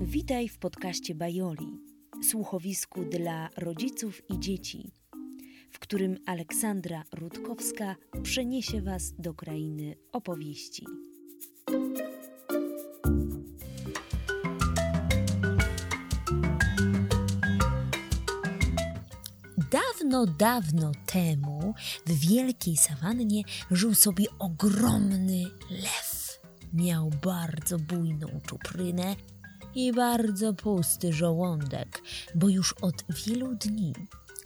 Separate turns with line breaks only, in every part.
Witaj w podcaście Bajoli, słuchowisku dla rodziców i dzieci, w którym Aleksandra Rutkowska przeniesie Was do krainy opowieści. Dawno, dawno temu w wielkiej sawannie żył sobie ogromny lew. Miał bardzo bujną czuprynę i bardzo pusty żołądek, bo już od wielu dni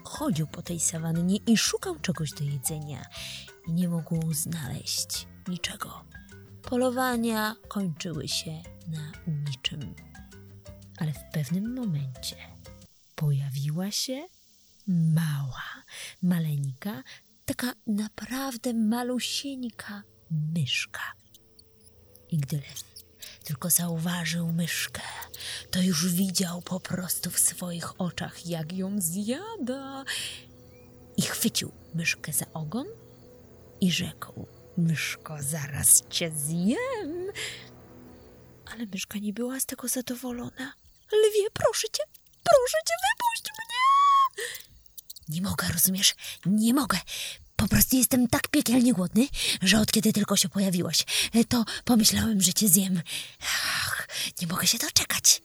chodził po tej sawannie i szukał czegoś do jedzenia i nie mógł znaleźć niczego. Polowania kończyły się na niczym. Ale w pewnym momencie pojawiła się mała, maleńka, taka naprawdę malusieńka myszka. I gdy lew tylko zauważył myszkę, to już widział po prostu w swoich oczach, jak ją zjada. I chwycił myszkę za ogon i rzekł: Myszko, zaraz cię zjem. Ale myszka nie była z tego zadowolona. Lwie, proszę cię, proszę cię, wypuść mnie! Nie mogę, rozumiesz? Nie mogę. Po prostu jestem tak piekielnie głodny, że od kiedy tylko się pojawiłaś, to pomyślałem, że cię zjem. Ach, nie mogę się doczekać.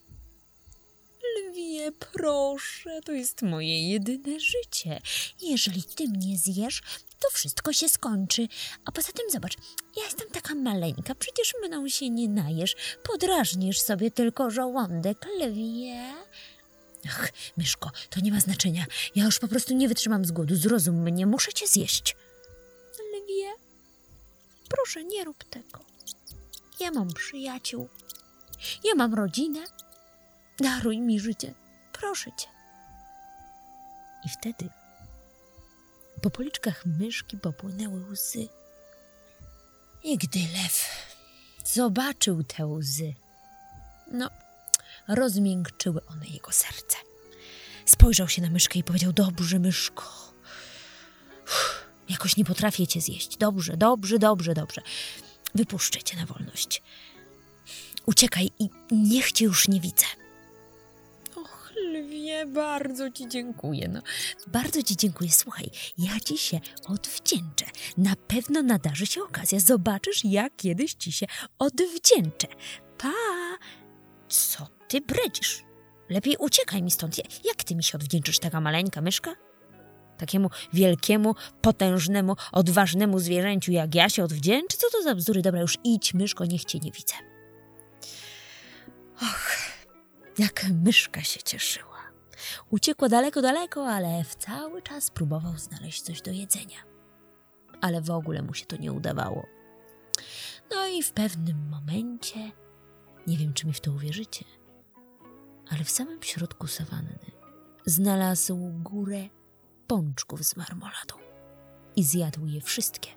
Lwie, proszę, to jest moje jedyne życie. Jeżeli ty mnie zjesz, to wszystko się skończy. A poza tym zobacz, ja jestem taka maleńka, przecież mną się nie najesz. Podrażnisz sobie tylko żołądek, lwie. Ach, myszko, to nie ma znaczenia. Ja już po prostu nie wytrzymam z głodu. Zrozum mnie, muszę cię zjeść. Lwie, proszę, nie rób tego. Ja mam przyjaciół. Ja mam rodzinę. Daruj mi życie. Proszę cię. I wtedy po policzkach myszki popłynęły łzy. I gdy lew zobaczył te łzy, no, rozmiękczyły one jego serce. Spojrzał się na myszkę i powiedział: Dobrze, myszko. Uff, jakoś nie potrafię cię zjeść. Dobrze, dobrze, dobrze, dobrze. Wypuszczę cię na wolność. Uciekaj i niech cię już nie widzę. Och, lwie, bardzo ci dziękuję. No, bardzo ci dziękuję. Słuchaj, ja ci się odwdzięczę. Na pewno nadarzy się okazja. Zobaczysz, jak kiedyś ci się odwdzięczę. Pa! Co ty bredzisz? Lepiej uciekaj mi stąd. Jak ty mi się odwdzięczysz, taka maleńka myszka? Takiemu wielkiemu, potężnemu, odważnemu zwierzęciu jak ja się odwdzięczy? Co to za bzdury? Dobra, już idź, myszko, niech cię nie widzę. Och, jak myszka się cieszyła. Uciekła daleko, daleko, ale w cały czas próbował znaleźć coś do jedzenia. Ale w ogóle mu się to nie udawało. No i w pewnym momencie, nie wiem czy mi w to uwierzycie, ale w samym środku sawanny znalazł górę pączków z marmoladą i zjadł je wszystkie.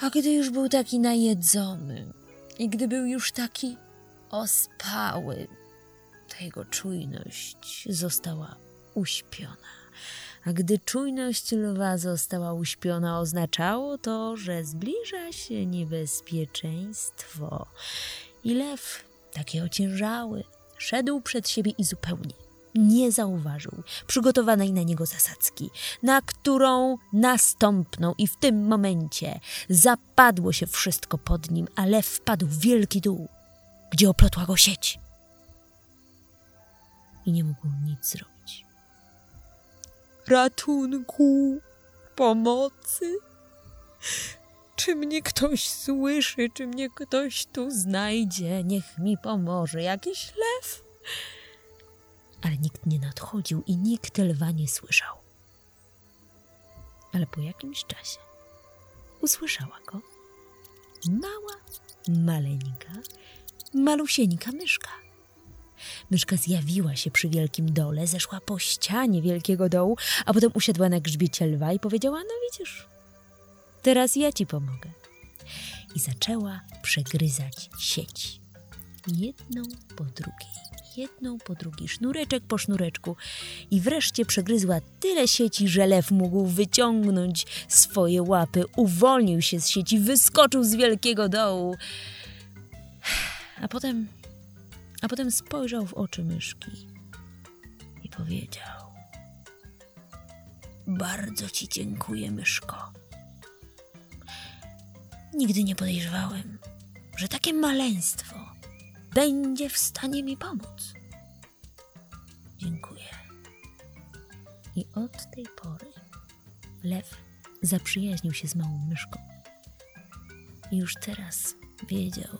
A gdy już był taki najedzony i gdy był już taki ospały, to jego czujność została uśpiona. A gdy czujność lwa została uśpiona, oznaczało to, że zbliża się niebezpieczeństwo. I lew, taki ociężały, szedł przed siebie i zupełnie nie zauważył przygotowanej na niego zasadzki, na którą nastąpnął i w tym momencie zapadło się wszystko pod nim, a lew wpadł w wielki dół, gdzie oplotła go sieć. I nie mógł nic zrobić. Ratunku, pomocy. Czy mnie ktoś słyszy, czy mnie ktoś tu znajdzie? Niech mi pomoże jakiś lew. Ale nikt nie nadchodził i nikt lwa nie słyszał. Ale po jakimś czasie usłyszała go mała, maleńka, malusieńka myszka. Myszka zjawiła się przy wielkim dole, zeszła po ścianie wielkiego dołu, a potem usiadła na grzbiecie lwa i powiedziała: No widzisz, teraz ja ci pomogę. I zaczęła przegryzać sieci. Jedną po drugiej, jedną po drugiej, sznureczek po sznureczku. I wreszcie przegryzła tyle sieci, że lew mógł wyciągnąć swoje łapy, uwolnił się z sieci, wyskoczył z wielkiego dołu. A potem a potem spojrzał w oczy myszki i powiedział: Bardzo ci dziękuję, myszko. Nigdy nie podejrzewałem, że takie maleństwo będzie w stanie mi pomóc. Dziękuję. I od tej pory lew zaprzyjaźnił się z małą myszką. I już teraz wiedział,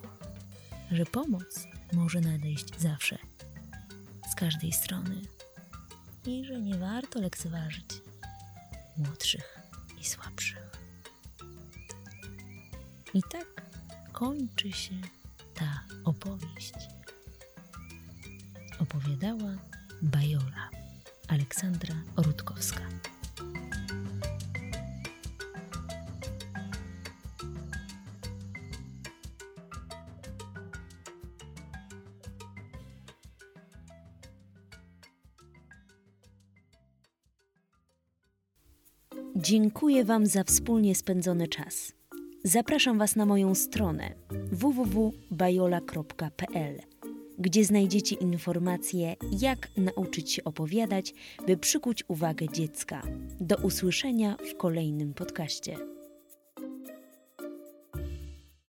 że pomoc może nadejść zawsze, z każdej strony i że nie warto lekceważyć młodszych i słabszych. I tak kończy się ta opowieść. Opowiadała Bajola Aleksandra Rutkowska. Dziękuję Wam za wspólnie spędzony czas. Zapraszam Was na moją stronę www.bajola.pl, gdzie znajdziecie informacje, jak nauczyć się opowiadać, by przykuć uwagę dziecka. Do usłyszenia w kolejnym podcaście.